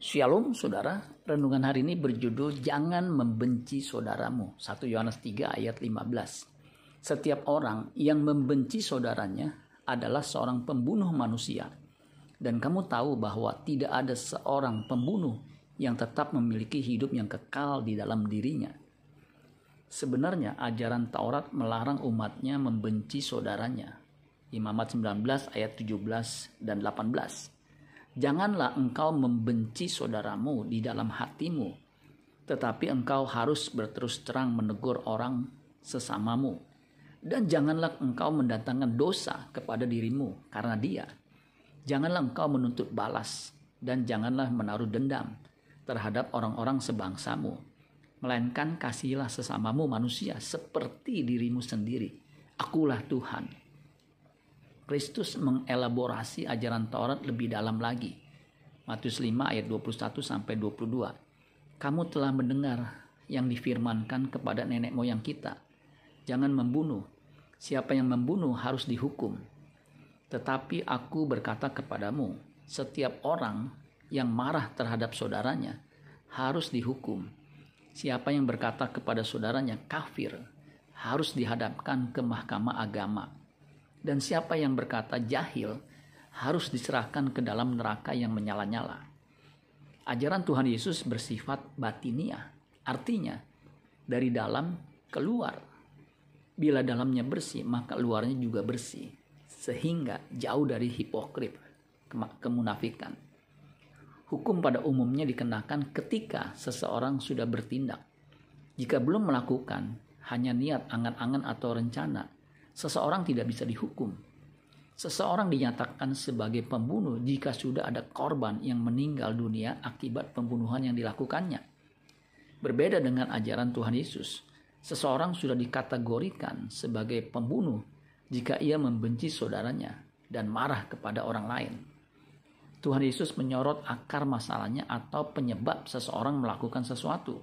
Shalom saudara, renungan hari ini berjudul Jangan membenci saudaramu. 1 Yohanes 3 ayat 15. Setiap orang yang membenci saudaranya adalah seorang pembunuh manusia. Dan kamu tahu bahwa tidak ada seorang pembunuh yang tetap memiliki hidup yang kekal di dalam dirinya. Sebenarnya ajaran Taurat melarang umatnya membenci saudaranya. Imamat 19 ayat 17 dan 18. Janganlah engkau membenci saudaramu di dalam hatimu, tetapi engkau harus berterus terang menegur orang sesamamu. Dan janganlah engkau mendatangkan dosa kepada dirimu karena dia. Janganlah engkau menuntut balas dan janganlah menaruh dendam terhadap orang-orang sebangsamu. Melainkan kasihilah sesamamu manusia seperti dirimu sendiri. Akulah Tuhan. Kristus mengelaborasi ajaran Taurat lebih dalam lagi. Matius 5 ayat 21 sampai 22. Kamu telah mendengar yang difirmankan kepada nenek moyang kita. Jangan membunuh. Siapa yang membunuh harus dihukum. Tetapi aku berkata kepadamu, setiap orang yang marah terhadap saudaranya harus dihukum. Siapa yang berkata kepada saudaranya kafir harus dihadapkan ke mahkamah agama dan siapa yang berkata jahil harus diserahkan ke dalam neraka yang menyala-nyala. Ajaran Tuhan Yesus bersifat batinia, artinya dari dalam keluar. Bila dalamnya bersih, maka luarnya juga bersih, sehingga jauh dari hipokrit, kemunafikan. Hukum pada umumnya dikenakan ketika seseorang sudah bertindak. Jika belum melakukan, hanya niat, angan-angan, atau rencana, seseorang tidak bisa dihukum. Seseorang dinyatakan sebagai pembunuh jika sudah ada korban yang meninggal dunia akibat pembunuhan yang dilakukannya. Berbeda dengan ajaran Tuhan Yesus, seseorang sudah dikategorikan sebagai pembunuh jika ia membenci saudaranya dan marah kepada orang lain. Tuhan Yesus menyorot akar masalahnya atau penyebab seseorang melakukan sesuatu.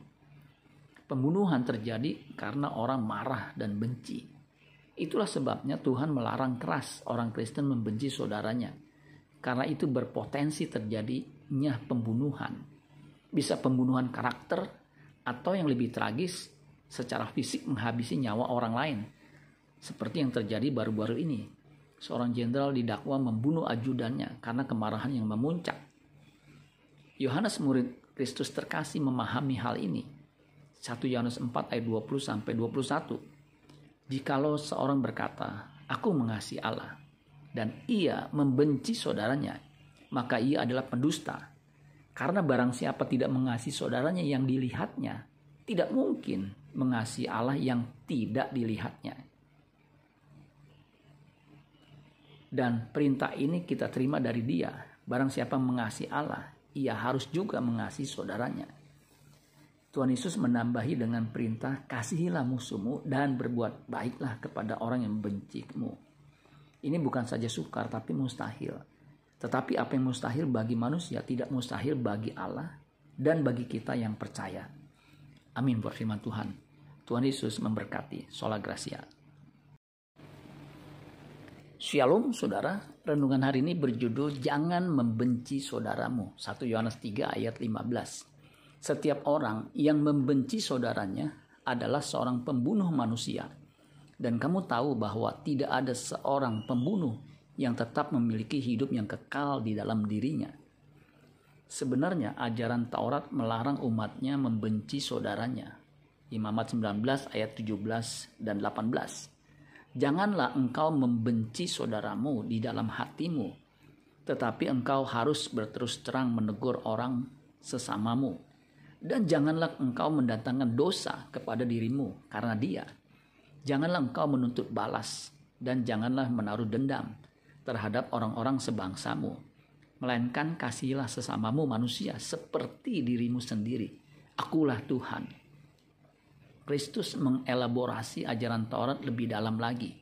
Pembunuhan terjadi karena orang marah dan benci. Itulah sebabnya Tuhan melarang keras orang Kristen membenci saudaranya. Karena itu berpotensi terjadinya pembunuhan. Bisa pembunuhan karakter atau yang lebih tragis secara fisik menghabisi nyawa orang lain. Seperti yang terjadi baru-baru ini. Seorang jenderal didakwa membunuh ajudannya karena kemarahan yang memuncak. Yohanes murid Kristus terkasih memahami hal ini. 1 Yohanes 4 ayat 20 sampai 21 Jikalau seorang berkata, "Aku mengasihi Allah," dan ia membenci saudaranya, maka ia adalah pendusta. Karena barang siapa tidak mengasihi saudaranya yang dilihatnya, tidak mungkin mengasihi Allah yang tidak dilihatnya. Dan perintah ini kita terima dari dia. Barang siapa mengasihi Allah, ia harus juga mengasihi saudaranya. Tuhan Yesus menambahi dengan perintah kasihilah musuhmu dan berbuat baiklah kepada orang yang membencimu. Ini bukan saja sukar tapi mustahil. Tetapi apa yang mustahil bagi manusia tidak mustahil bagi Allah dan bagi kita yang percaya. Amin buat firman Tuhan. Tuhan Yesus memberkati. Sola Gracia. Shalom saudara, renungan hari ini berjudul Jangan membenci saudaramu. 1 Yohanes 3 ayat 15. Setiap orang yang membenci saudaranya adalah seorang pembunuh manusia. Dan kamu tahu bahwa tidak ada seorang pembunuh yang tetap memiliki hidup yang kekal di dalam dirinya. Sebenarnya ajaran Taurat melarang umatnya membenci saudaranya. Imamat 19 ayat 17 dan 18. Janganlah engkau membenci saudaramu di dalam hatimu, tetapi engkau harus berterus terang menegur orang sesamamu dan janganlah engkau mendatangkan dosa kepada dirimu karena dia. Janganlah engkau menuntut balas dan janganlah menaruh dendam terhadap orang-orang sebangsamu. Melainkan kasihilah sesamamu manusia seperti dirimu sendiri. Akulah Tuhan. Kristus mengelaborasi ajaran Taurat lebih dalam lagi.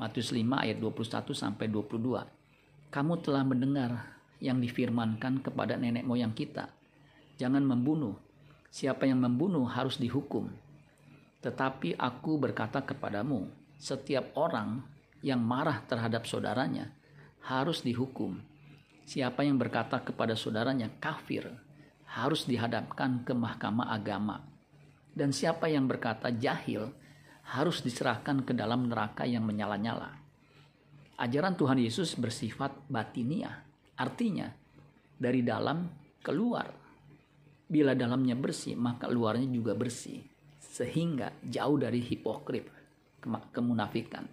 Matius 5 ayat 21 sampai 22. Kamu telah mendengar yang difirmankan kepada nenek moyang kita jangan membunuh. Siapa yang membunuh harus dihukum. Tetapi aku berkata kepadamu, setiap orang yang marah terhadap saudaranya harus dihukum. Siapa yang berkata kepada saudaranya kafir harus dihadapkan ke mahkamah agama. Dan siapa yang berkata jahil harus diserahkan ke dalam neraka yang menyala-nyala. Ajaran Tuhan Yesus bersifat batinia, artinya dari dalam keluar. Bila dalamnya bersih, maka luarnya juga bersih, sehingga jauh dari hipokrit, kemunafikan.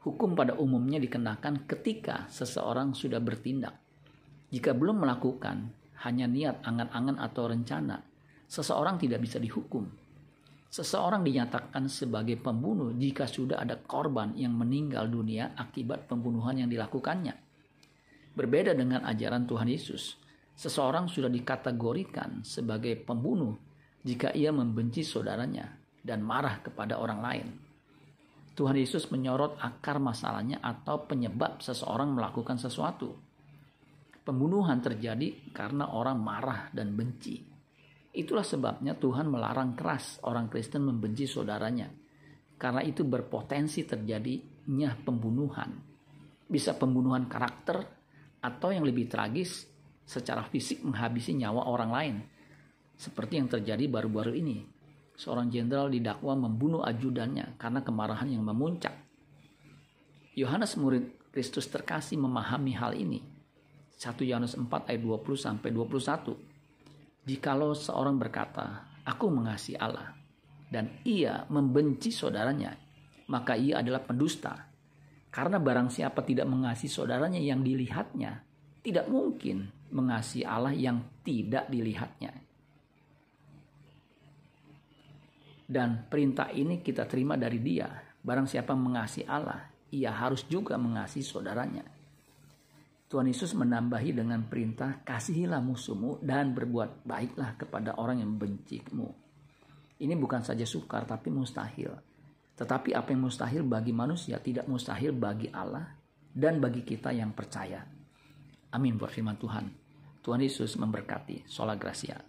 Hukum pada umumnya dikenakan ketika seseorang sudah bertindak. Jika belum melakukan, hanya niat, angan-angan, atau rencana, seseorang tidak bisa dihukum Seseorang dinyatakan sebagai pembunuh jika sudah ada korban yang meninggal dunia akibat pembunuhan yang dilakukannya. Berbeda dengan ajaran Tuhan Yesus, seseorang sudah dikategorikan sebagai pembunuh jika ia membenci saudaranya dan marah kepada orang lain. Tuhan Yesus menyorot akar masalahnya atau penyebab seseorang melakukan sesuatu. Pembunuhan terjadi karena orang marah dan benci. Itulah sebabnya Tuhan melarang keras orang Kristen membenci saudaranya. Karena itu berpotensi terjadinya pembunuhan. Bisa pembunuhan karakter atau yang lebih tragis secara fisik menghabisi nyawa orang lain. Seperti yang terjadi baru-baru ini. Seorang jenderal didakwa membunuh ajudannya karena kemarahan yang memuncak. Yohanes murid Kristus terkasih memahami hal ini. 1 Yohanes 4 ayat 20 sampai 21 Jikalau seorang berkata, "Aku mengasihi Allah," dan ia membenci saudaranya, maka ia adalah pendusta. Karena barang siapa tidak mengasihi saudaranya yang dilihatnya, tidak mungkin mengasihi Allah yang tidak dilihatnya. Dan perintah ini kita terima dari dia. Barang siapa mengasihi Allah, ia harus juga mengasihi saudaranya. Tuhan Yesus menambahi dengan perintah, kasihilah musuhmu dan berbuat baiklah kepada orang yang membencimu. Ini bukan saja sukar, tapi mustahil. Tetapi apa yang mustahil bagi manusia tidak mustahil bagi Allah dan bagi kita yang percaya. Amin buat firman Tuhan. Tuhan Yesus memberkati. Sola Gracia.